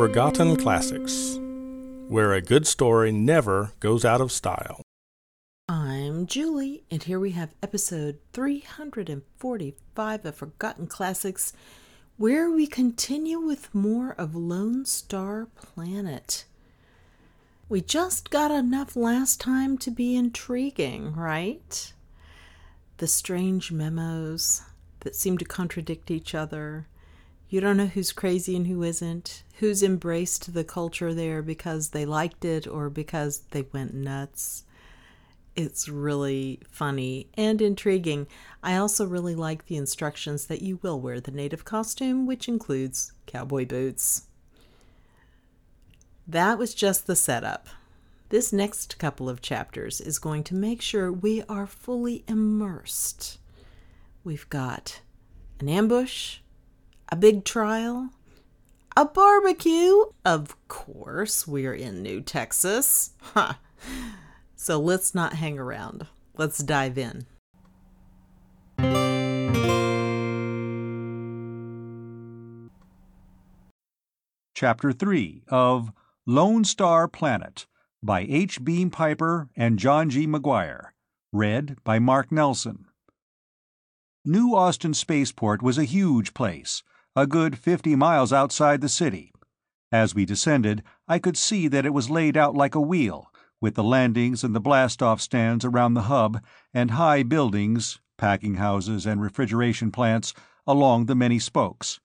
Forgotten Classics, where a good story never goes out of style. I'm Julie, and here we have episode 345 of Forgotten Classics, where we continue with more of Lone Star Planet. We just got enough last time to be intriguing, right? The strange memos that seem to contradict each other. You don't know who's crazy and who isn't, who's embraced the culture there because they liked it or because they went nuts. It's really funny and intriguing. I also really like the instructions that you will wear the native costume, which includes cowboy boots. That was just the setup. This next couple of chapters is going to make sure we are fully immersed. We've got an ambush, a big trial, a barbecue. Of course, we're in New Texas. Ha! So let's not hang around. Let's dive in. Chapter 3 of Lone Star Planet by H. Beam Piper and John G. McGuire. Read by Mark Nelson. New Austin Spaceport was a huge place, a good 50 miles outside the city. As we descended, I could see that it was laid out like a wheel, with the landings and the blast-off stands around the hub and high buildings, packing houses and refrigeration plants along the many spokes.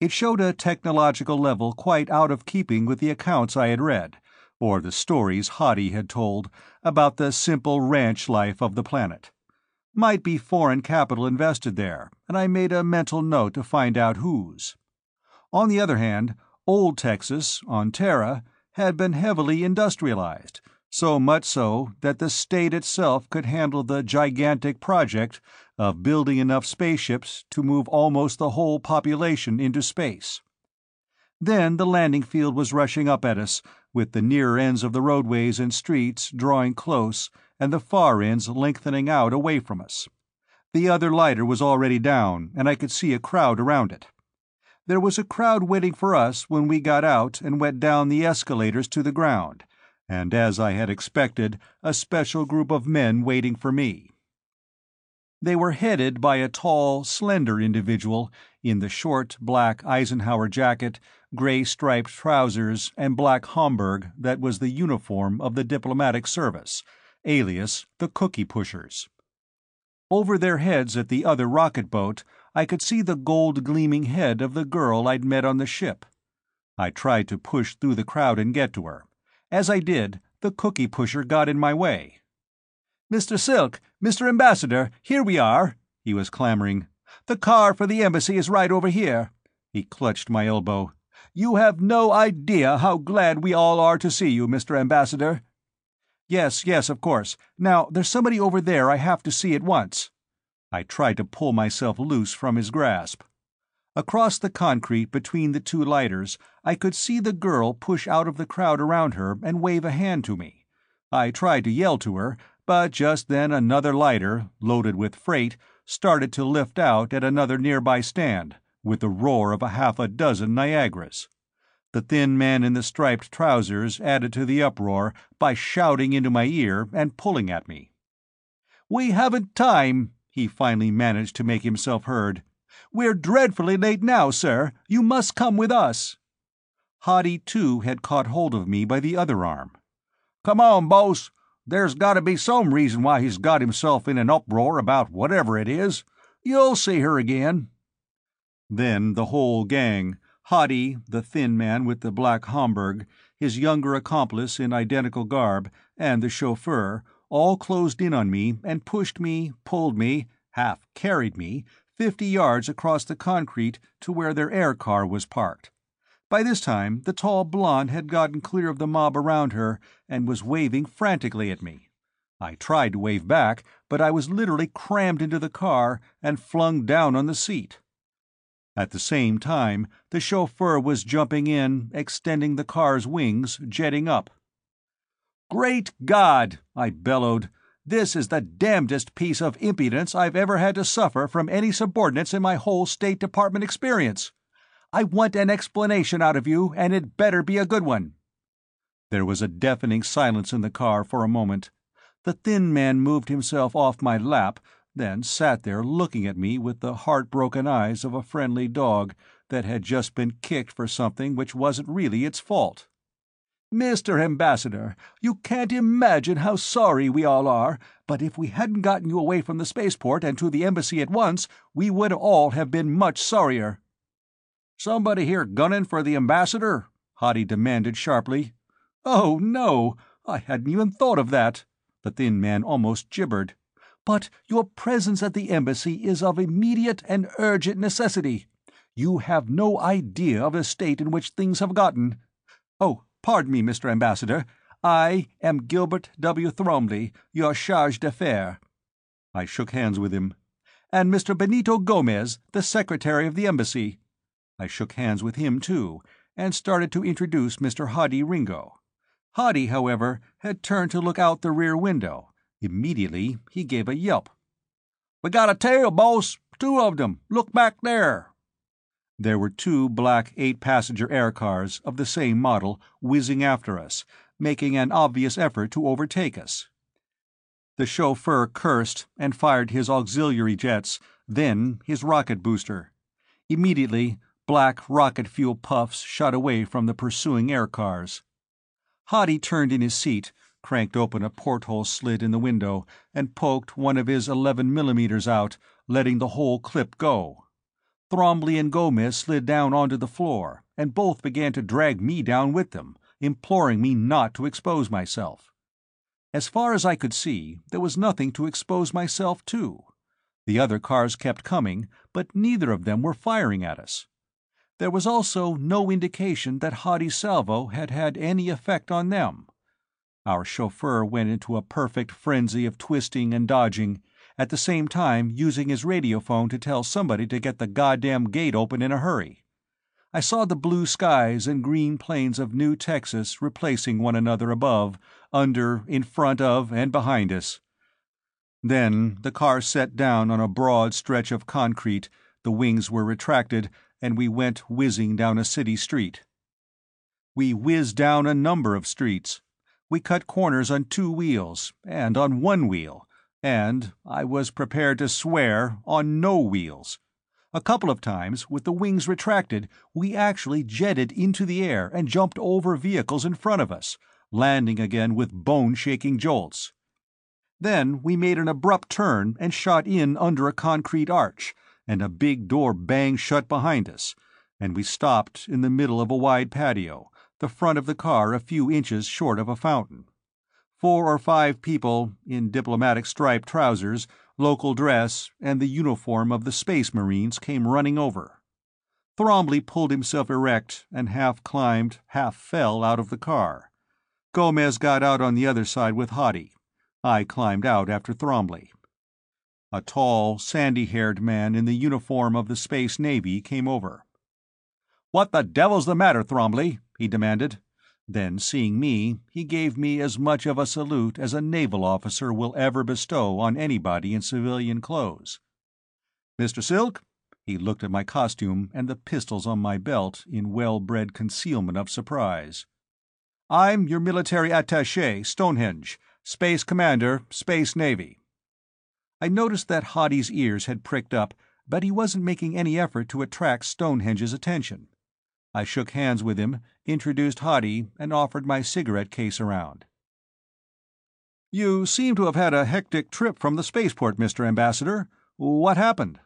It showed a technological level quite out of keeping with the accounts I had read, or the stories Hoddy had told about the simple ranch life of the planet. Might be foreign capital invested there, and I made a mental note to find out whose. On the other hand, Old Texas, on Terra, had been heavily industrialized, so much so that the state itself could handle the gigantic project of building enough spaceships to move almost the whole population into space. Then the landing field was rushing up at us, with the nearer ends of the roadways and streets drawing close and the far ends lengthening out away from us. The other lighter was already down, and I could see a crowd around it. There was a crowd waiting for us when we got out and went down the escalators to the ground, and as I had expected, a special group of men waiting for me. They were headed by a tall, slender individual in the short, black Eisenhower jacket, gray striped trousers, and black Homburg that was the uniform of the diplomatic service, alias the Cookie Pushers. Over their heads at the other rocket boat, I could see the gold gleaming head of the girl I'd met on the ship. I tried to push through the crowd and get to her. As I did, the Cookie Pusher got in my way. Mr. Silk, Mr. Ambassador, here we are, he was clamoring. The car for the embassy is right over here. He clutched my elbow. You have no idea how glad we all are to see you, Mr. Ambassador. Yes, yes, of course. Now, there's somebody over there I have to see at once. I tried to pull myself loose from his grasp. Across the concrete between the two lighters, I could see the girl push out of the crowd around her and wave a hand to me. I tried to yell to her, but just then another lighter, loaded with freight, started to lift out at another nearby stand, with the roar of a half a dozen Niagaras. The thin man in the striped trousers added to the uproar by shouting into my ear and pulling at me. We haven't time, he finally managed to make himself heard. We're dreadfully late now, sir. You must come with us. Hoddy, too, had caught hold of me by the other arm. Come on, boss. There's got to be some reason why he's got himself in an uproar about whatever it is. You'll see her again. Then the whole gang, Hoddy, the thin man with the black Homburg, his younger accomplice in identical garb, and the chauffeur, all closed in on me and pushed me, pulled me, half carried me, fifty yards across the concrete to where their air car was parked. By this time the tall blonde had gotten clear of the mob around her and was waving frantically at me. I tried to wave back, but I was literally crammed into the car and flung down on the seat. At the same time, the chauffeur was jumping in, extending the car's wings, jetting up. Great God! I bellowed. This is the damnedest piece of impudence I've ever had to suffer from any subordinates in my whole State Department experience. I want an explanation out of you, and it better be a good one. There was a deafening silence in the car for a moment. The thin man moved himself off my lap, then sat there looking at me with the heartbroken eyes of a friendly dog that had just been kicked for something which wasn't really its fault. Mr. Ambassador, you can't imagine how sorry we all are, but if we hadn't gotten you away from the spaceport and to the embassy at once, we would all have been much sorrier. Somebody here gunning for the ambassador? Hoddy demanded sharply. Oh, no, I hadn't even thought of that. The thin man almost gibbered. But your presence at the embassy is of immediate and urgent necessity. You have no idea of the state in which things have gotten. Oh, Pardon me, Mr. Ambassador. I am Gilbert W. Thrombley, your charge d'affaires. I shook hands with him. And Mr. Benito Gomez, the secretary of the embassy. I shook hands with him, too, and started to introduce Mr. Hoddy Ringo. Hoddy, however, had turned to look out the rear window. Immediately he gave a yelp. We got a tail, boss. Two of them. Look back there. There were two black eight passenger air cars of the same model whizzing after us, making an obvious effort to overtake us. The chauffeur cursed and fired his auxiliary jets, then his rocket booster. Immediately, black rocket fuel puffs shot away from the pursuing air cars. Hoddy turned in his seat, cranked open a porthole slit in the window, and poked one of his 11 millimeters out, letting the whole clip go. Thrombley and Gomez slid down onto the floor, and both began to drag me down with them, imploring me not to expose myself. As far as I could see, there was nothing to expose myself to. The other cars kept coming, but neither of them were firing at us. There was also no indication that Hoddy's salvo had had any effect on them. Our chauffeur went into a perfect frenzy of twisting and dodging, at the same time using his radiophone to tell somebody to get the goddamn gate open in a hurry. I saw the blue skies and green plains of New Texas replacing one another above, under, in front of, and behind us. Then the car set down on a broad stretch of concrete, the wings were retracted, and we went whizzing down a city street. We whizzed down a number of streets. We cut corners on two wheels, and on one wheel, and, I was prepared to swear, on no wheels. A couple of times, with the wings retracted, we actually jetted into the air and jumped over vehicles in front of us, landing again with bone shaking jolts. Then we made an abrupt turn and shot in under a concrete arch, and a big door banged shut behind us, and we stopped in the middle of a wide patio, the front of the car a few inches short of a fountain. Four or five people, in diplomatic striped trousers, local dress, and the uniform of the Space Marines, came running over. Thrombley pulled himself erect and half climbed, half fell out of the car. Gomez got out on the other side with Hoddy. I climbed out after Thrombley. A tall, sandy haired man in the uniform of the Space Navy came over. What the devil's the matter, Thrombley? He demanded. Then, seeing me, he gave me as much of a salute as a naval officer will ever bestow on anybody in civilian clothes. Mr. Silk, he looked at my costume and the pistols on my belt in well bred concealment of surprise. I'm your military attache, Stonehenge, Space Commander, Space Navy. I noticed that Hoddy's ears had pricked up, but he wasn't making any effort to attract Stonehenge's attention. I shook hands with him, introduced Hoddy, and offered my cigarette case around. You seem to have had a hectic trip from the spaceport, Mr. Ambassador. What happened?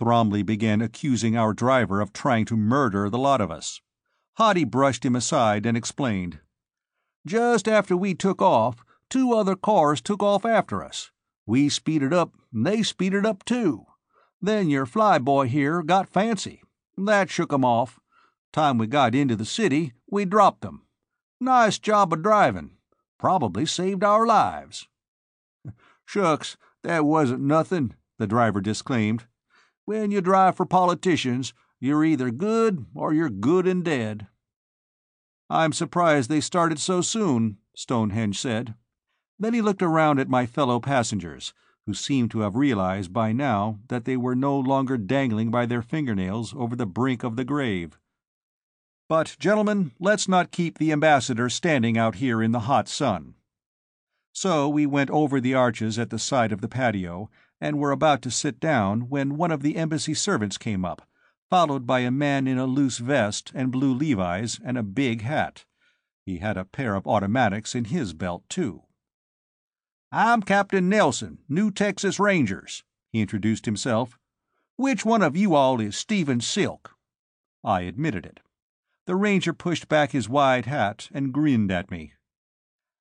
Thrombley began accusing our driver of trying to murder the lot of us. Hoddy brushed him aside and explained. Just after we took off, two other cars took off after us. We speeded up, and they speeded up too. Then your flyboy here got fancy. That shook 'em off, Time we got into the city, we dropped them. Nice job of driving. Probably saved our lives. Shucks, that wasn't nothing, the driver disclaimed. When you drive for politicians, you're either good or you're good and dead. I'm surprised they started so soon, Stonehenge said. Then he looked around at my fellow passengers, who seemed to have realized by now that they were no longer dangling by their fingernails over the brink of the grave. But, gentlemen, let's not keep the ambassador standing out here in the hot sun. So we went over the arches at the side of the patio, and were about to sit down when one of the embassy servants came up, followed by a man in a loose vest and blue Levis and a big hat. He had a pair of automatics in his belt, too. I'm Captain Nelson, New Texas Rangers, he introduced himself. Which one of you all is Stephen Silk? I admitted it. The ranger pushed back his wide hat and grinned at me.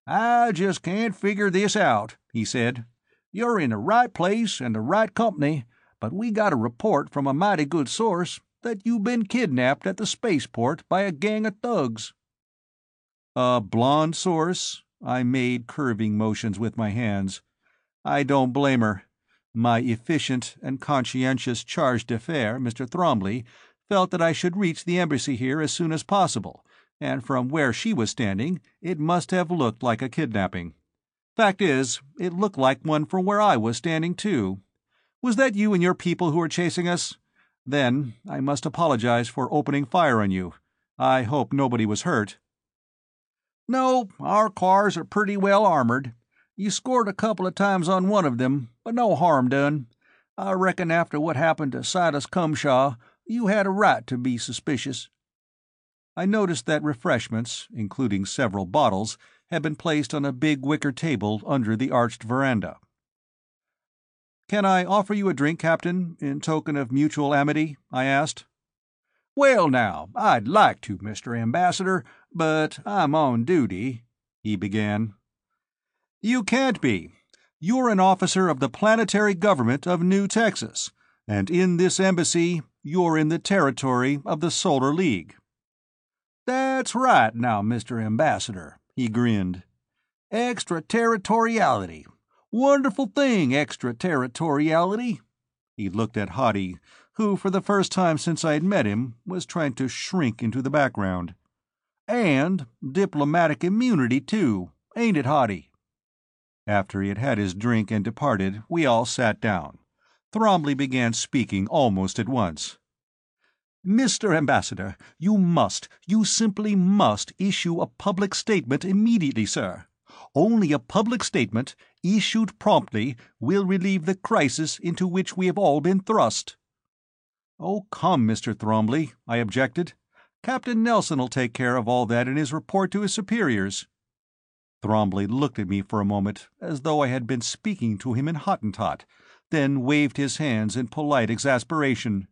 I just can't figure this out, he said. You're in the right place and the right company, but we got a report from a mighty good source that you've been kidnapped at the spaceport by a gang of thugs. A blonde source? I made curving motions with my hands. I don't blame her. My efficient and conscientious charge d'affaires, Mr. Thrombley, felt that I should reach the embassy here as soon as possible, and from where she was standing, it must have looked like a kidnapping. Fact is, it looked like one from where I was standing, too. Was that you and your people who were chasing us? Then I must apologize for opening fire on you. I hope nobody was hurt. No, our cars are pretty well armored. You scored a couple of times on one of them, but no harm done. I reckon after what happened to Silas Cumshaw, you had a right to be suspicious. I noticed that refreshments, including several bottles, had been placed on a big wicker table under the arched veranda. Can I offer you a drink, Captain, in token of mutual amity? I asked. Well, now, I'd like to, Mr. Ambassador, but I'm on duty, he began. You can't be. You're an officer of the planetary government of New Texas, and in this embassy, you're in the territory of the Solar League. That's right now, Mr. Ambassador, he grinned. Extraterritoriality. Wonderful thing, extraterritoriality. He looked at Hoddy, who, for the first time since I had met him, was trying to shrink into the background. And diplomatic immunity, too, ain't it, Hoddy? After he had had his drink and departed, we all sat down. Thrombley began speaking almost at once. Mr. Ambassador, you must, you simply must issue a public statement immediately, sir. Only a public statement, issued promptly, will relieve the crisis into which we have all been thrust. Oh, come, Mr. Thrombley, I objected. Captain Nelson'll take care of all that in his report to his superiors. Thrombley looked at me for a moment, as though I had been speaking to him in Hottentot, then waved his hands in polite exasperation.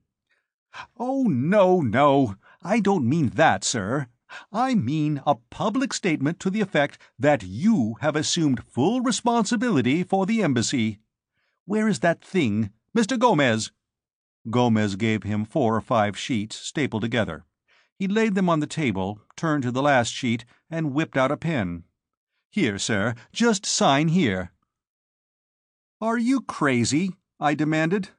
Oh, no, no, I don't mean that, sir. I mean a public statement to the effect that you have assumed full responsibility for the embassy. Where is that thing? Mr. Gomez! Gomez gave him four or five sheets stapled together. He laid them on the table, turned to the last sheet, and whipped out a pen. Here, sir, just sign here. Are you crazy? I demanded.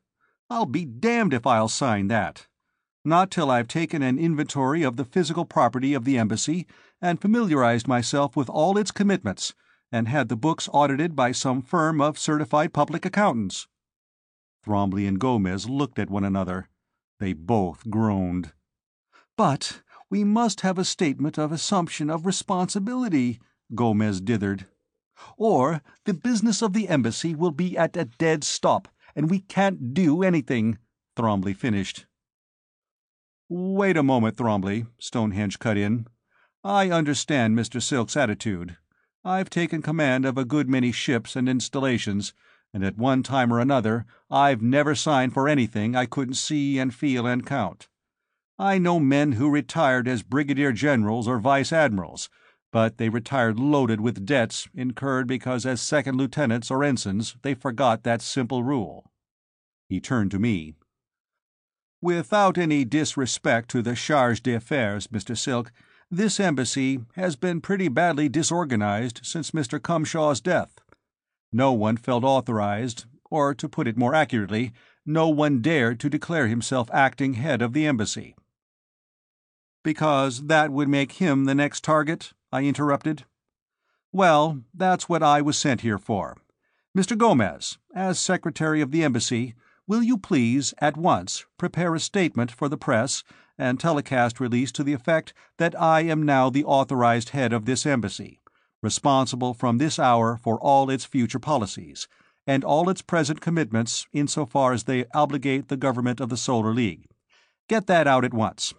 I'll be damned if I'll sign that. Not till I've taken an inventory of the physical property of the embassy and familiarized myself with all its commitments, and had the books audited by some firm of certified public accountants. Thrombley and Gomez looked at one another. They both groaned. But we must have a statement of assumption of responsibility, Gomez dithered. Or the business of the embassy will be at a dead stop, and we can't do anything, Thrombley finished. Wait a moment, Thrombley, Stonehenge cut in. I understand Mr. Silk's attitude. I've taken command of a good many ships and installations, and at one time or another I've never signed for anything I couldn't see and feel and count. I know men who retired as brigadier generals or vice admirals, but they retired loaded with debts incurred because as second lieutenants or ensigns they forgot that simple rule. He turned to me. Without any disrespect to the charge d'affaires, Mr. Silk, this embassy has been pretty badly disorganized since Mr. Cumshaw's death. No one felt authorized, or to put it more accurately, no one dared to declare himself acting head of the embassy. Because that would make him the next target? I interrupted. Well, that's what I was sent here for. Mr. Gomez, as Secretary of the Embassy, will you please, at once, prepare a statement for the press and telecast release to the effect that I am now the authorized head of this embassy, responsible from this hour for all its future policies, and all its present commitments insofar as they obligate the government of the Solar League. Get that out at once.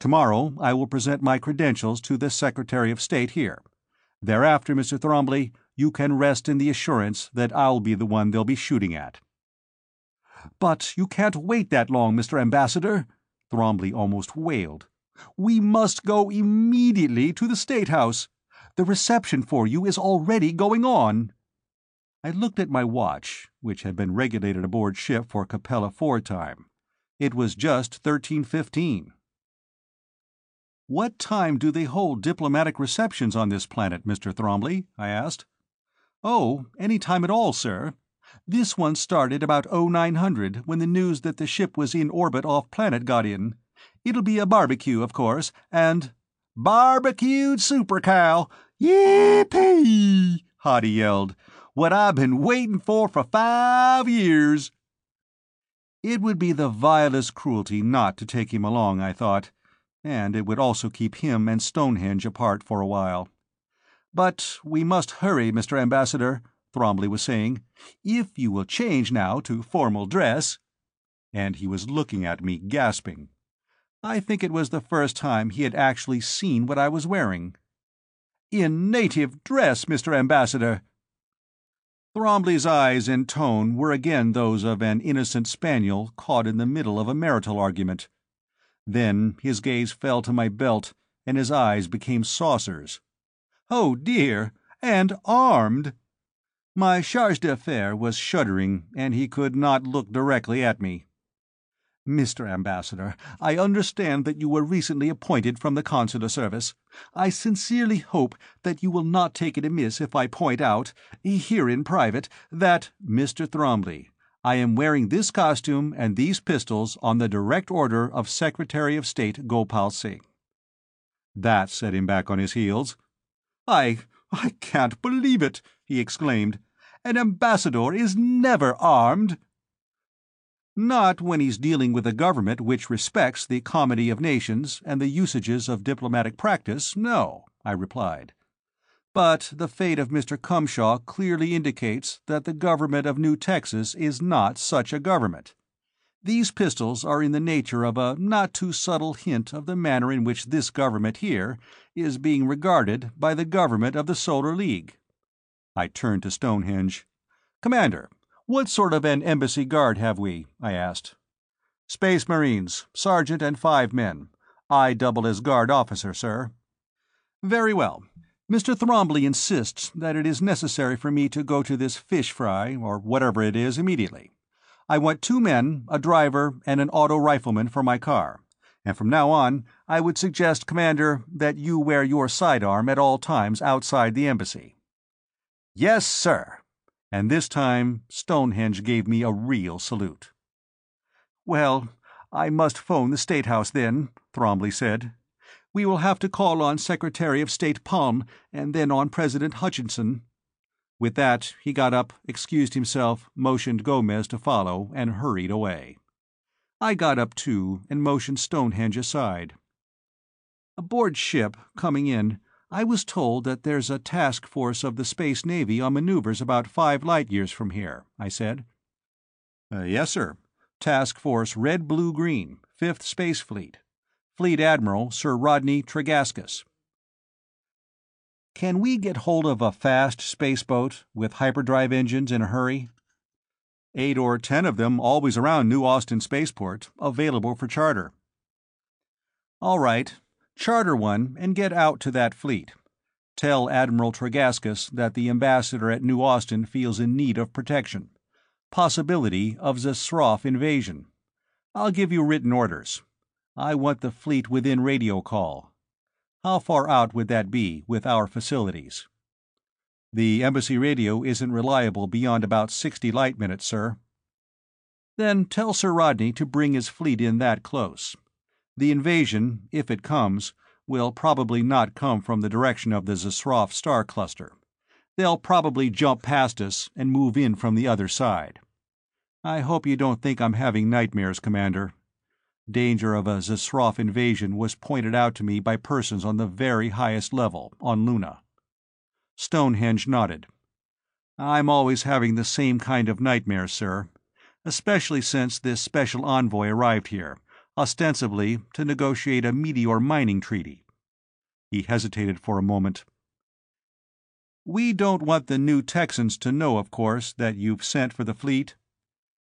Tomorrow I will present my credentials to the Secretary of State here. Thereafter, Mr. Thrombley, you can rest in the assurance that I'll be the one they'll be shooting at. But you can't wait that long, Mr. Ambassador, Thrombley almost wailed. We must go immediately to the State House. The reception for you is already going on. I looked at my watch, which had been regulated aboard ship for Capella IV time. It was just 1315. What time do they hold diplomatic receptions on this planet, Mr. Thrombley? I asked. Oh, any time at all, sir. This one started about 0900 when the news that the ship was in orbit off planet got in. It'll be a barbecue, of course, and. Barbecued super cow! Yippee! Hoddy yelled what I've been waiting for for five years. It would be the vilest cruelty not to take him along, I thought, and it would also keep him and Stonehenge apart for a while. But we must hurry, Mr. Ambassador, Thrombley was saying. If you will change now to formal dress. And he was looking at me, gasping. I think it was the first time he had actually seen what I was wearing. In native dress, Mr. Ambassador, Thrombley's eyes and tone were again those of an innocent spaniel caught in the middle of a marital argument. Then his gaze fell to my belt, and his eyes became saucers. Oh, dear! And armed! My charge d'affaires was shuddering, and he could not look directly at me. Mr. Ambassador, I understand that you were recently appointed from the consular service. I sincerely hope that you will not take it amiss if I point out, here in private, that Mr. Thrombley, I am wearing this costume and these pistols on the direct order of Secretary of State Gopal Singh. That set him back on his heels. I I can't believe it, he exclaimed. An ambassador is never armed. Not when he's dealing with a government which respects the comity of nations and the usages of diplomatic practice, no, I replied. But the fate of Mr. Cumshaw clearly indicates that the government of New Texas is not such a government. These pistols are in the nature of a not too subtle hint of the manner in which this government here is being regarded by the government of the Solar League. I turned to Stonehenge. Commander, what sort of an embassy guard have we? I asked. Space Marines, sergeant and five men. I double as guard officer, sir. Very well. Mr. Thrombley insists that it is necessary for me to go to this fish fry, or whatever it is, immediately. I want two men, a driver, and an auto rifleman for my car. And from now on, I would suggest, Commander, that you wear your sidearm at all times outside the embassy. Yes, sir and this time Stonehenge gave me a real salute. Well, I must phone the State House then, Thrombley said. We will have to call on Secretary of State Palm and then on President Hutchinson. With that, he got up, excused himself, motioned Gomez to follow, and hurried away. I got up too and motioned Stonehenge aside. Aboard ship, coming in, I was told that there's a task force of the Space Navy on maneuvers about five light years from here, I said. Uh, yes, sir. Task Force Red Blue Green, 5th Space Fleet. Fleet Admiral Sir Rodney Tregaskis. Can we get hold of a fast spaceboat with hyperdrive engines in a hurry? Eight or ten of them always around New Austin Spaceport, available for charter. All right, Charter one and get out to that fleet. Tell Admiral Tregaskis that the ambassador at New Austin feels in need of protection. Possibility of Zasroff invasion. I'll give you written orders. I want the fleet within radio call. How far out would that be with our facilities? The embassy radio isn't reliable beyond about 60 light minutes, sir. Then tell Sir Rodney to bring his fleet in that close. The invasion, if it comes, will probably not come from the direction of the Zasroff star cluster. They'll probably jump past us and move in from the other side. I hope you don't think I'm having nightmares, Commander. Danger of a Zsroff invasion was pointed out to me by persons on the very highest level, on Luna. Stonehenge nodded. I'm always having the same kind of nightmare, sir, especially since this special envoy arrived here, ostensibly to negotiate a meteor mining treaty. He hesitated for a moment. We don't want the New Texans to know, of course, that you've sent for the fleet.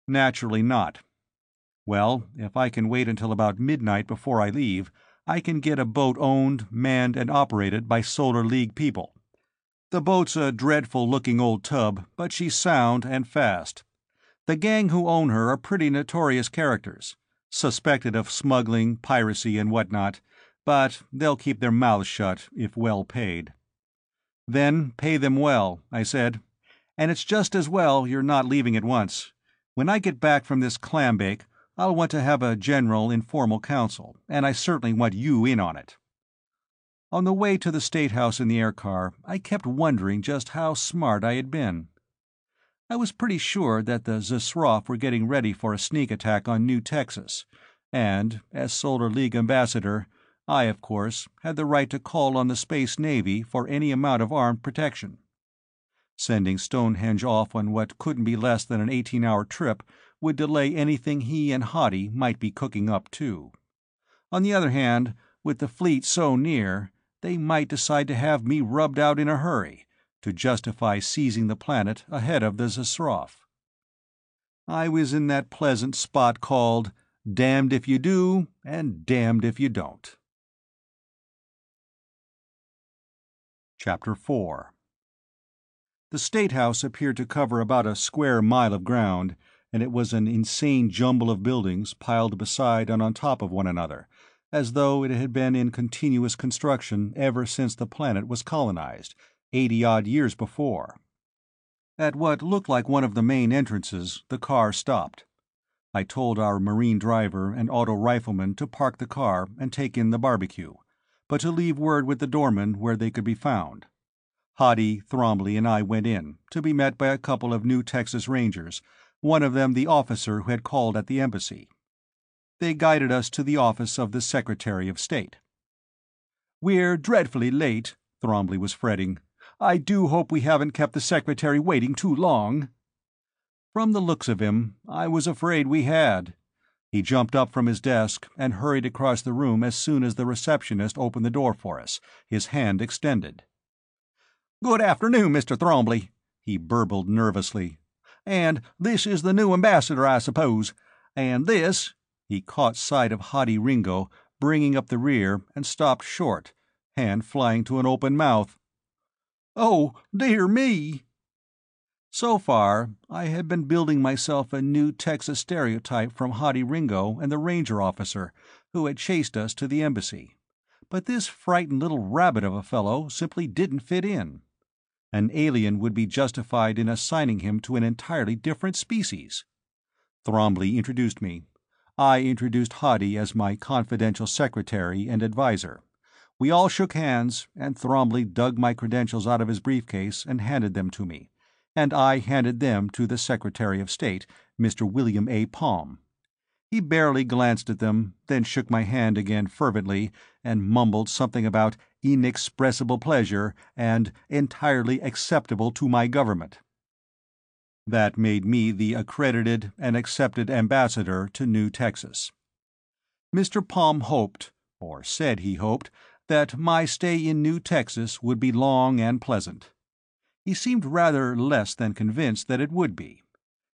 Naturally not. Well, if I can wait until about midnight before I leave, I can get a boat owned, manned, and operated by Solar League people. The boat's a dreadful looking old tub, but she's sound and fast. The gang who own her are pretty notorious characters, suspected of smuggling, piracy, and whatnot, but they'll keep their mouths shut if well paid. Then pay them well, I said. And it's just as well you're not leaving at once. When I get back from this clambake, I'll want to have a general informal council, and I certainly want you in on it. On the way to the State House in the air car, I kept wondering just how smart I had been. I was pretty sure that the Zsroff were getting ready for a sneak attack on New Texas, and, as Solar League ambassador, I, of course, had the right to call on the Space Navy for any amount of armed protection. Sending Stonehenge off on what couldn't be less than an 18 hour trip would delay anything he and Hoddy might be cooking up, too. On the other hand, with the fleet so near, they might decide to have me rubbed out in a hurry to justify seizing the planet ahead of the Zsroff. I was in that pleasant spot called damned if you do and damned if you don't. Chapter 4 The State House appeared to cover about a square mile of ground, and it was an insane jumble of buildings piled beside and on top of one another, as though it had been in continuous construction ever since the planet was colonized, eighty odd years before. At what looked like one of the main entrances, the car stopped. I told our marine driver and auto rifleman to park the car and take in the barbecue but to leave word with the doorman where they could be found. Hoddy, Thrombley, and I went in, to be met by a couple of New Texas Rangers, one of them the officer who had called at the embassy. They guided us to the office of the Secretary of State. We're dreadfully late, Thrombley was fretting. I do hope we haven't kept the Secretary waiting too long. From the looks of him, I was afraid we had. He jumped up from his desk and hurried across the room as soon as the receptionist opened the door for us, his hand extended. "Good afternoon, Mr. Thrombley," he burbled nervously. "And this is the new ambassador, I suppose. And this—" He caught sight of Hoddy Ringo bringing up the rear and stopped short, hand flying to an open mouth. "Oh, dear me!" So far, I had been building myself a new Texas stereotype from Hoddy Ringo and the ranger officer who had chased us to the embassy. But this frightened little rabbit of a fellow simply didn't fit in. An alien would be justified in assigning him to an entirely different species. Thrombley introduced me. I introduced Hoddy as my confidential secretary and adviser. We all shook hands, and Thrombley dug my credentials out of his briefcase and handed them to me and I handed them to the Secretary of State, Mr. William A. Palm. He barely glanced at them, then shook my hand again fervently and mumbled something about inexpressible pleasure and entirely acceptable to my government. That made me the accredited and accepted ambassador to New Texas. Mr. Palm hoped, or said he hoped, that my stay in New Texas would be long and pleasant. He seemed rather less than convinced that it would be.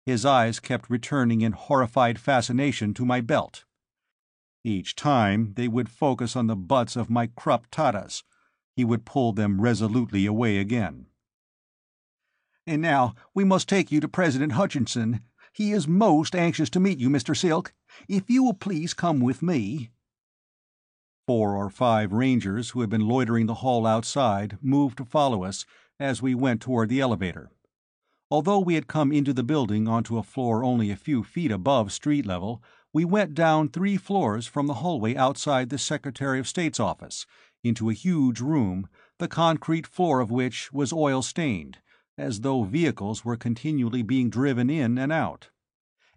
His eyes kept returning in horrified fascination to my belt. Each time they would focus on the butts of my Krupp. He would pull them resolutely away again. And now we must take you to President Hutchinson. He is most anxious to meet you, Mr. Silk. If you will please come with me. Four or five rangers who had been loitering the hall outside moved to follow us, as we went toward the elevator. Although we had come into the building onto a floor only a few feet above street level, we went down three floors from the hallway outside the Secretary of State's office into a huge room the concrete floor of which was oil stained, as though vehicles were continually being driven in and out.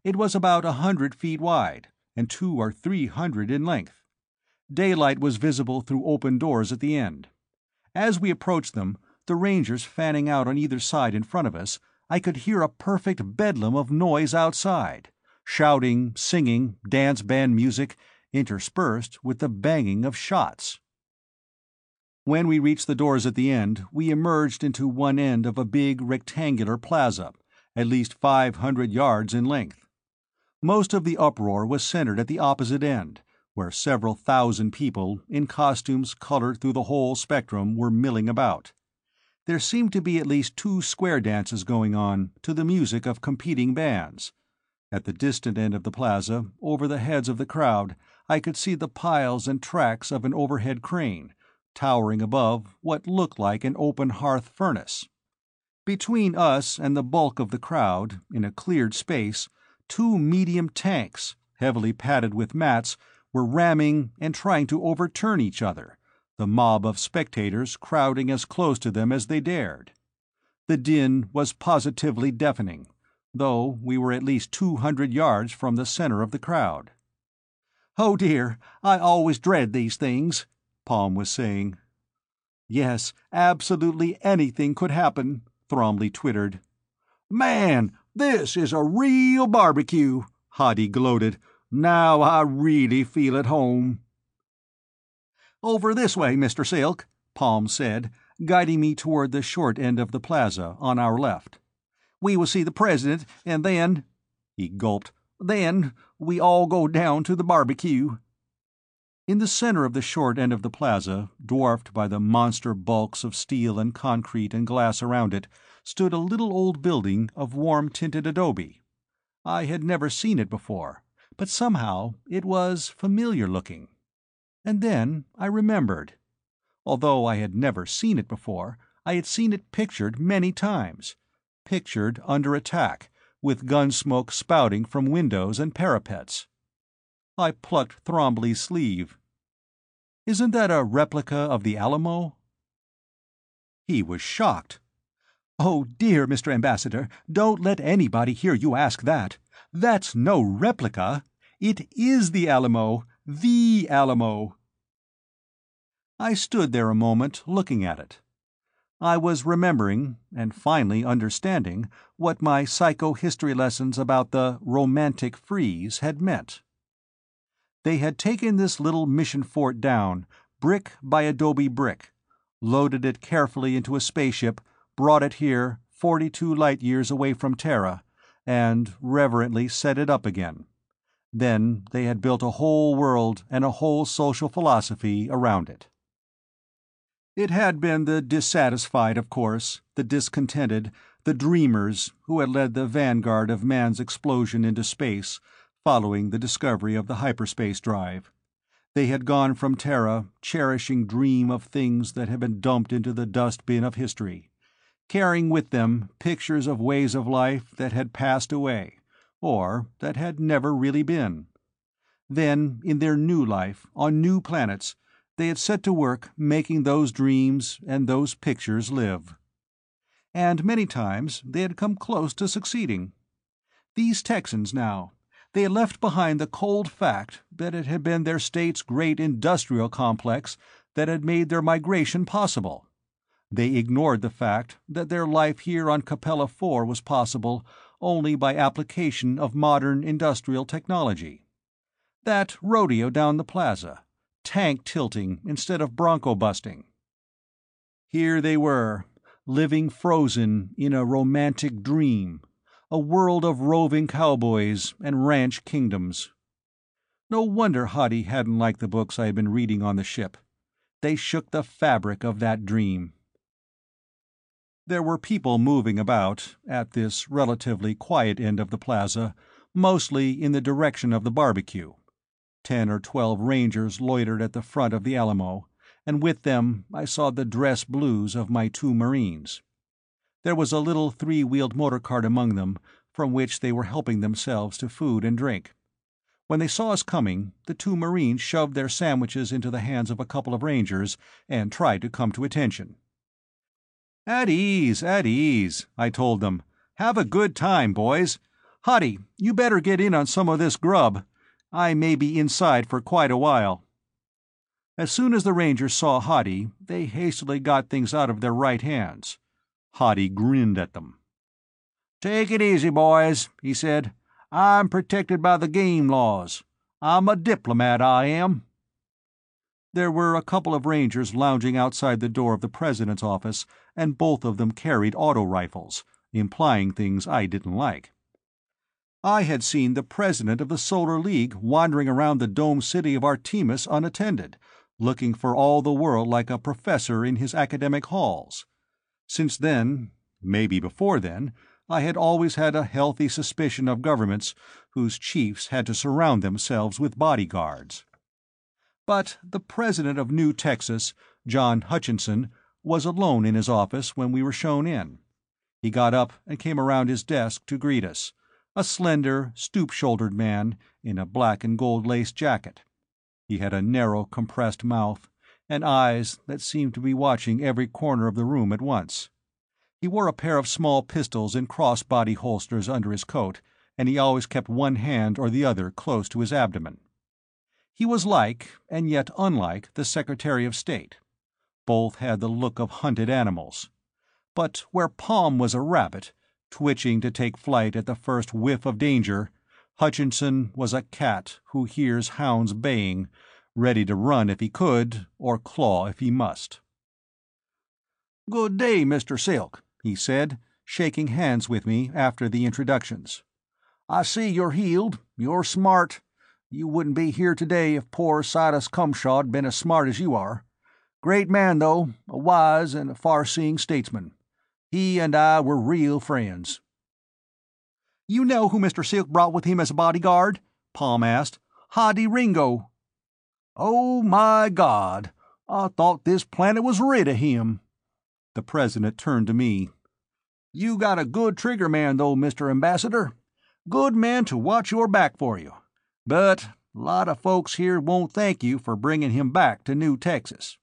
It was about a hundred feet wide, and two or three hundred in length. Daylight was visible through open doors at the end. As we approached them, the Rangers fanning out on either side in front of us, I could hear a perfect bedlam of noise outside shouting, singing, dance band music, interspersed with the banging of shots. When we reached the doors at the end, we emerged into one end of a big rectangular plaza, at least five hundred yards in length. Most of the uproar was centered at the opposite end, where several thousand people, in costumes colored through the whole spectrum, were milling about. There seemed to be at least two square dances going on, to the music of competing bands. At the distant end of the plaza, over the heads of the crowd, I could see the piles and tracks of an overhead crane, towering above what looked like an open hearth furnace. Between us and the bulk of the crowd, in a cleared space, two medium tanks, heavily padded with mats, were ramming and trying to overturn each other, the mob of spectators crowding as close to them as they dared. The din was positively deafening, though we were at least two hundred yards from the center of the crowd. Oh dear, I always dread these things, Palm was saying. Yes, absolutely anything could happen, Thrombley twittered. Man, this is a real barbecue, Hoddy gloated. Now I really feel at home. Over this way, Mr. Silk, Palm said, guiding me toward the short end of the plaza on our left. We will see the president, and then he gulped. Then we all go down to the barbecue. In the center of the short end of the plaza, dwarfed by the monster bulks of steel and concrete and glass around it, stood a little old building of warm tinted adobe. I had never seen it before, but somehow it was familiar looking. And then I remembered. Although I had never seen it before, I had seen it pictured many times. Pictured under attack, with gun smoke spouting from windows and parapets. I plucked Thrombley's sleeve. Isn't that a replica of the Alamo? He was shocked. Oh, dear Mr. Ambassador, don't let anybody hear you ask that. That's no replica. It is the Alamo, the Alamo. I stood there a moment looking at it. I was remembering, and finally understanding, what my psychohistory lessons about the romantic freeze had meant. They had taken this little mission fort down, brick by adobe brick, loaded it carefully into a spaceship, brought it here, 42 light years away from Terra, and reverently set it up again. Then they had built a whole world and a whole social philosophy around it. It had been the dissatisfied, of course, the discontented, the dreamers who had led the vanguard of man's explosion into space following the discovery of the hyperspace drive. They had gone from Terra cherishing dream of things that had been dumped into the dustbin of history, carrying with them pictures of ways of life that had passed away, or that had never really been. Then, in their new life, on new planets, they had set to work making those dreams and those pictures live. And many times they had come close to succeeding. These Texans, now, they had left behind the cold fact that it had been their state's great industrial complex that had made their migration possible. They ignored the fact that their life here on Capella 4 was possible only by application of modern industrial technology. That rodeo down the plaza, tank tilting instead of bronco busting. Here they were, living frozen in a romantic dream a world of roving cowboys and ranch kingdoms. No wonder Hoddy hadn't liked the books I had been reading on the ship. They shook the fabric of that dream. There were people moving about, at this relatively quiet end of the plaza, mostly in the direction of the barbecue. Ten or twelve Rangers loitered at the front of the Alamo, and with them I saw the dress blues of my two Marines. There was a little three wheeled motor cart among them, from which they were helping themselves to food and drink. When they saw us coming, the two Marines shoved their sandwiches into the hands of a couple of Rangers and tried to come to attention. At ease, at ease, I told them. Have a good time, boys. Hoddy, you better get in on some of this grub. I may be inside for quite a while. As soon as the Rangers saw Hoddy, they hastily got things out of their right hands. Hoddy grinned at them. Take it easy, boys, he said. I'm protected by the game laws. I'm a diplomat, I am. There were a couple of Rangers lounging outside the door of the President's office, and both of them carried auto rifles, implying things I didn't like. I had seen the President of the Solar League wandering around the domed city of Artemis unattended, looking for all the world like a professor in his academic halls. Since then, maybe before then, I had always had a healthy suspicion of governments whose chiefs had to surround themselves with bodyguards. But the president of New Texas, John Hutchinson, was alone in his office when we were shown in. He got up and came around his desk to greet us, a slender, stoop shouldered man in a black and gold lace jacket. He had a narrow, compressed mouth, and eyes that seemed to be watching every corner of the room at once. He wore a pair of small pistols in cross body holsters under his coat, and he always kept one hand or the other close to his abdomen. He was like, and yet unlike, the Secretary of State. Both had the look of hunted animals. But where Palm was a rabbit, twitching to take flight at the first whiff of danger, Hutchinson was a cat who hears hounds baying, ready to run if he could, or claw if he must. Good day, Mr. Silk, he said, shaking hands with me after the introductions. I see you're healed, you're smart, you wouldn't be here today if poor Silas Cumshaw'd been as smart as you are. Great man, though, a wise and a far-seeing statesman. He and I were real friends. You know who Mr. Silk brought with him as a bodyguard? Palm asked. Hoddy Ringo. Oh, my God! I thought this planet was rid of him. The President turned to me. You got a good trigger man, though, Mr. Ambassador. Good man to watch your back for you. But a lot of folks here won't thank you for bringing him back to New Texas.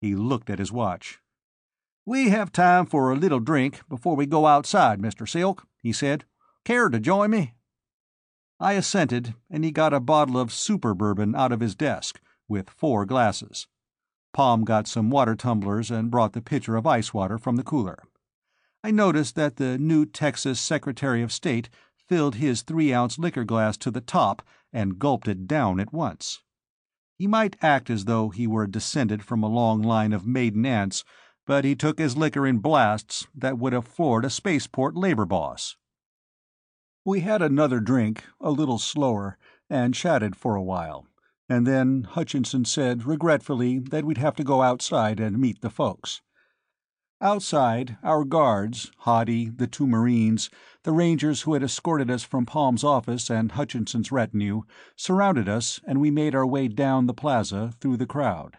He looked at his watch. We have time for a little drink before we go outside, Mr. Silk, he said. Care to join me? I assented, and he got a bottle of super bourbon out of his desk, with four glasses. Palm got some water tumblers and brought the pitcher of ice water from the cooler. I noticed that the New Texas Secretary of State filled his three ounce liquor glass to the top and gulped it down at once. He might act as though he were descended from a long line of maiden aunts, but he took his liquor in blasts that would have floored a spaceport labor boss. We had another drink, a little slower, and chatted for a while, and then Hutchinson said regretfully that we'd have to go outside and meet the folks. Outside, our guards, Hoddy, the two Marines, the Rangers who had escorted us from Palm's office and Hutchinson's retinue, surrounded us and we made our way down the plaza through the crowd.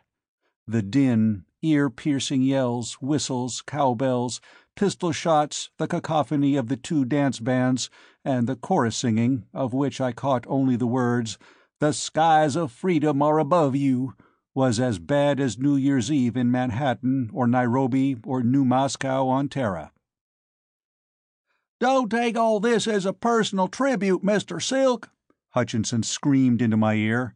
The din, ear piercing yells, whistles, cowbells, pistol shots, the cacophony of the two dance bands, and the chorus singing, of which I caught only the words, The skies of freedom are above you was as bad as New Year's Eve in Manhattan or Nairobi or New Moscow on Terra. Don't take all this as a personal tribute, Mr. Silk, Hutchinson screamed into my ear.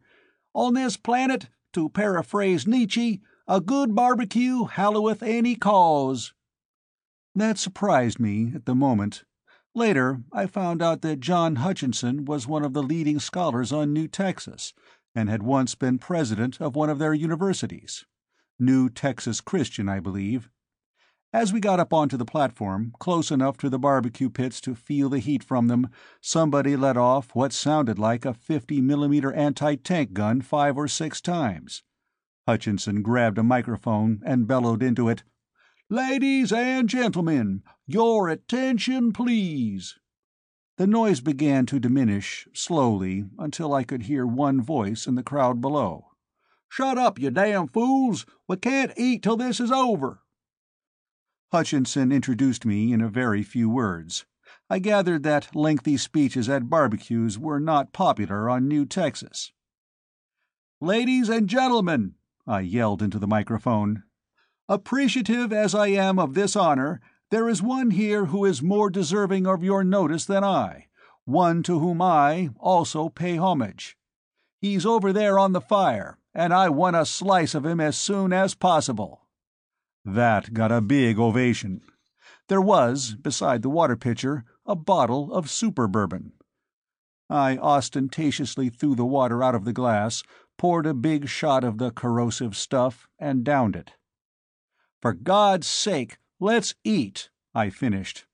On this planet, to paraphrase Nietzsche, a good barbecue halloweth any cause. That surprised me at the moment. Later, I found out that John Hutchinson was one of the leading scholars on New Texas, and had once been president of one of their universities. New Texas Christian, I believe. As we got up onto the platform, close enough to the barbecue pits to feel the heat from them, somebody let off what sounded like a 50 millimeter anti-tank gun five or six times. Hutchinson grabbed a microphone and bellowed into it, Ladies and gentlemen, your attention, please. The noise began to diminish, slowly, until I could hear one voice in the crowd below. Shut up, you damn fools! We can't eat till this is over. Hutchinson introduced me in a very few words. I gathered that lengthy speeches at barbecues were not popular on New Texas. Ladies and gentlemen, I yelled into the microphone, appreciative as I am of this honor, there is one here who is more deserving of your notice than I, one to whom I also pay homage. He's over there on the fire, and I want a slice of him as soon as possible. That got a big ovation. There was, beside the water pitcher, a bottle of super bourbon. I ostentatiously threw the water out of the glass, poured a big shot of the corrosive stuff, and downed it. For God's sake, let's eat, I finished.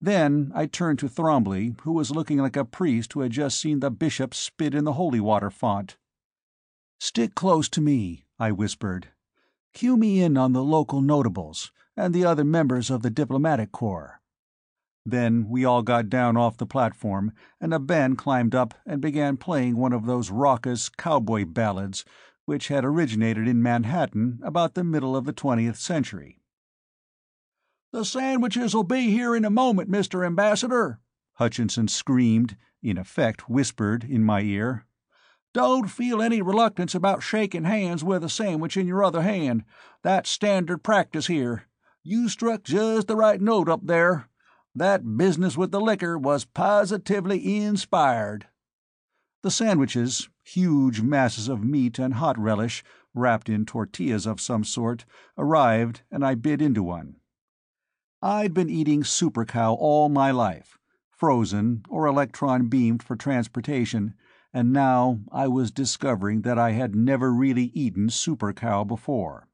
Then I turned to Thrombley, who was looking like a priest who had just seen the bishop spit in the holy water font. Stick close to me, I whispered. Cue me in on the local notables and the other members of the diplomatic corps. Then we all got down off the platform, and a band climbed up and began playing one of those raucous cowboy ballads which had originated in Manhattan about the middle of the twentieth century. The sandwiches'll be here in a moment, Mr. Ambassador, Hutchinson screamed, in effect whispered, in my ear. Don't feel any reluctance about shaking hands with a sandwich in your other hand. That's standard practice here. You struck just the right note up there. That business with the liquor was positively inspired. The sandwiches, huge masses of meat and hot relish, wrapped in tortillas of some sort, arrived, and I bit into one. I'd been eating Super Cow all my life, frozen or electron beamed for transportation, and now I was discovering that I had never really eaten Super Cow before.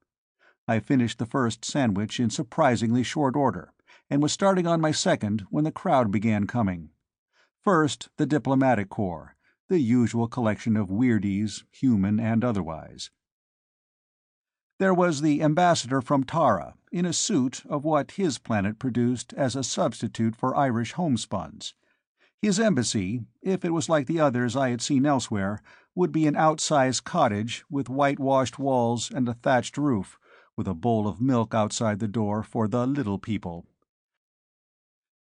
I finished the first sandwich in surprisingly short order, and was starting on my second when the crowd began coming. First, the diplomatic corps, the usual collection of weirdies, human and otherwise. There was the ambassador from Tara, in a suit of what his planet produced as a substitute for Irish homespuns. His embassy, if it was like the others I had seen elsewhere, would be an outsized cottage with whitewashed walls and a thatched roof, with a bowl of milk outside the door for the little people.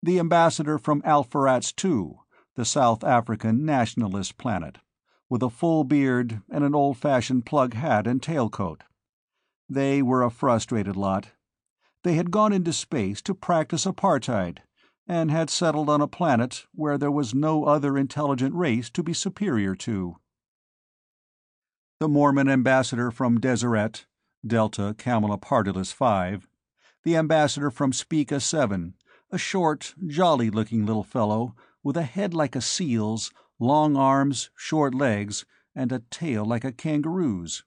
The ambassador from Alpheratz II, the South African nationalist planet, with a full beard and an old-fashioned plug hat and tailcoat. They were a frustrated lot. They had gone into space to practice apartheid and had settled on a planet where there was no other intelligent race to be superior to. The Mormon ambassador from Deseret, Delta Camelopardalis 5, the ambassador from Spica 7, a short, jolly looking little fellow with a head like a seal's, long arms, short legs, and a tail like a kangaroo's.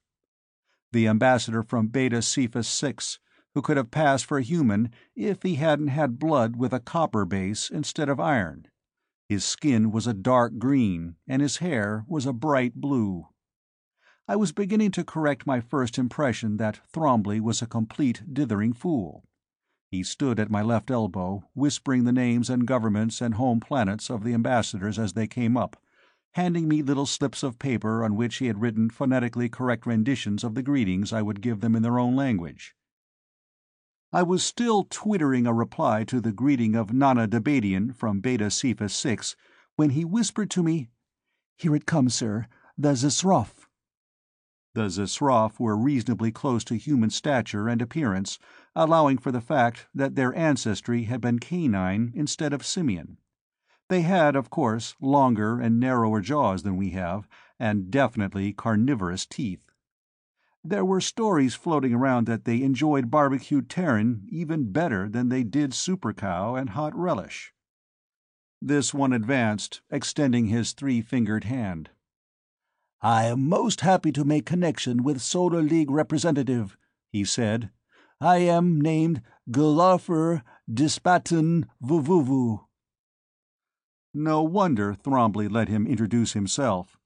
The ambassador from Beta Cephus 6, who could have passed for a human if he hadn't had blood with a copper base instead of iron. His skin was a dark green, and his hair was a bright blue. I was beginning to correct my first impression that Thrombley was a complete dithering fool. He stood at my left elbow, whispering the names and governments and home planets of the ambassadors as they came up, handing me little slips of paper on which he had written phonetically correct renditions of the greetings I would give them in their own language. I was still twittering a reply to the greeting of Nana Dabadian from Beta Cephus 6 when he whispered to me, Here it comes, sir, the z'Srauff. The z'Srauff were reasonably close to human stature and appearance, allowing for the fact that their ancestry had been canine instead of simian. They had, of course, longer and narrower jaws than we have, and definitely carnivorous teeth. There were stories floating around that they enjoyed barbecued Terran even better than they did super cow and hot relish. This one advanced, extending his three-fingered hand. I am most happy to make connection with Solar League representative, he said. I am named Gulafur Dispatin Vuvuvu. No wonder Thrombley let him introduce himself.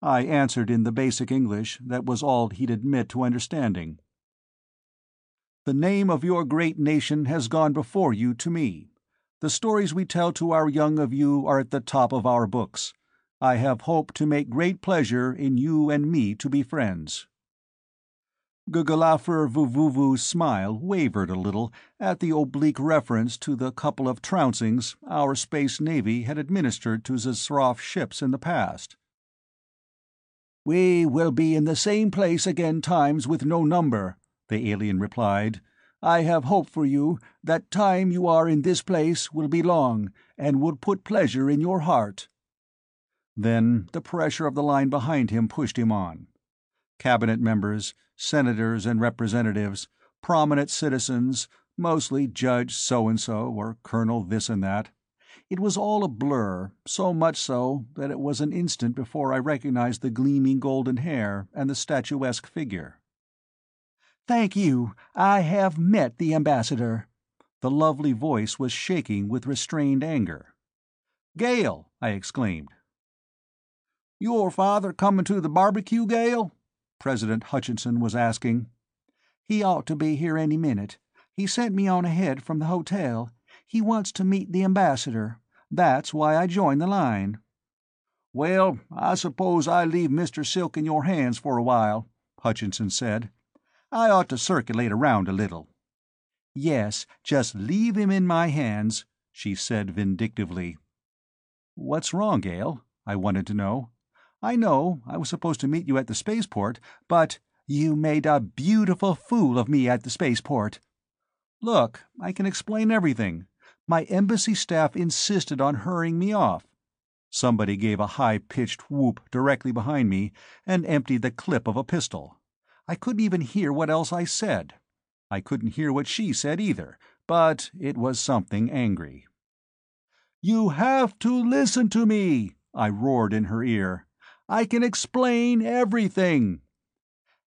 I answered in the basic English that was all he'd admit to understanding. The name of your great nation has gone before you to me. The stories we tell to our young of you are at the top of our books. I have hope to make great pleasure in you and me to be friends. Gugalafer Vuvuvu's smile wavered a little at the oblique reference to the couple of trouncings our space navy had administered to z'Srauff ships in the past. We will be in the same place again times with no number, the alien replied. I have hope for you that time you are in this place will be long and will put pleasure in your heart. Then the pressure of the line behind him pushed him on. Cabinet members, senators and representatives, prominent citizens, mostly Judge so and so or Colonel this and that. It was all a blur, so much so that it was an instant before I recognized the gleaming golden hair and the statuesque figure. Thank you. I have met the ambassador. The lovely voice was shaking with restrained anger. Gale, I exclaimed. Your father coming to the barbecue, Gale? President Hutchinson was asking. He ought to be here any minute. He sent me on ahead from the hotel. He wants to meet the ambassador. That's why I joined the line. Well, I suppose I leave Mr. Silk in your hands for a while, Hutchinson said. I ought to circulate around a little. Yes, just leave him in my hands, she said vindictively. What's wrong, Gale? I wanted to know. I know I was supposed to meet you at the spaceport, but you made a beautiful fool of me at the spaceport. Look, I can explain everything. My embassy staff insisted on hurrying me off. Somebody gave a high-pitched whoop directly behind me and emptied the clip of a pistol. I couldn't even hear what else I said. I couldn't hear what she said either, but it was something angry. You have to listen to me, I roared in her ear. I can explain everything.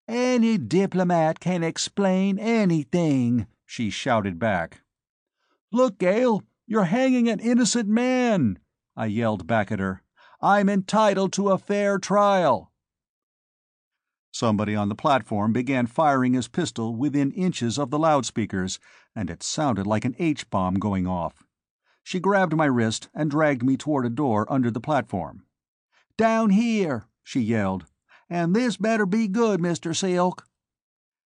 Any diplomat can explain anything, she shouted back. Look, Gale, you're hanging an innocent man, I yelled back at her. I'm entitled to a fair trial. Somebody on the platform began firing his pistol within inches of the loudspeakers, and it sounded like an H bomb going off. She grabbed my wrist and dragged me toward a door under the platform. Down here, she yelled. And this better be good, Mr. Silk.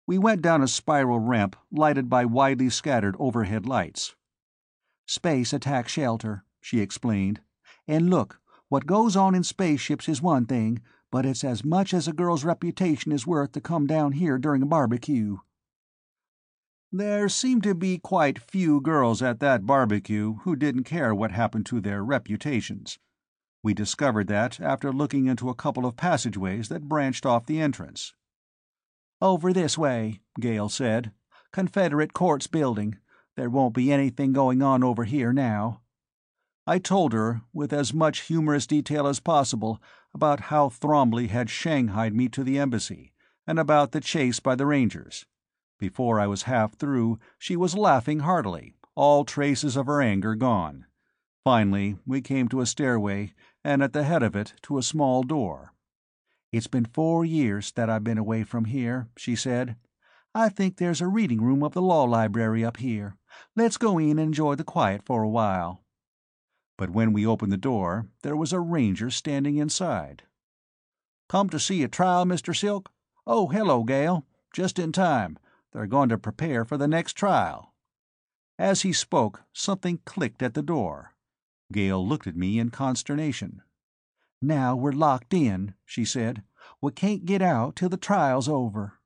We went down a spiral ramp lighted by widely scattered overhead lights. Space attack shelter, she explained. And look, what goes on in spaceships is one thing, but it's as much as a girl's reputation is worth to come down here during a barbecue. There seemed to be quite few girls at that barbecue who didn't care what happened to their reputations. We discovered that after looking into a couple of passageways that branched off the entrance. Over this way, Gale said. Confederate Courts building. There won't be anything going on over here now. I told her, with as much humorous detail as possible, about how Thrombley had shanghaied me to the embassy, and about the chase by the Rangers. Before I was half through, she was laughing heartily, all traces of her anger gone. Finally, we came to a stairway, and at the head of it to a small door. It's been four years that I've been away from here, she said. I think there's a reading room of the law library up here. Let's go in and enjoy the quiet for a while. But when we opened the door, there was a ranger standing inside. Come to see a trial, Mr. Silk? Oh, hello, Gale. Just in time. They're going to prepare for the next trial. As he spoke, something clicked at the door. Gale looked at me in consternation. Now we're locked in, she said. We can't get out till the trial's over.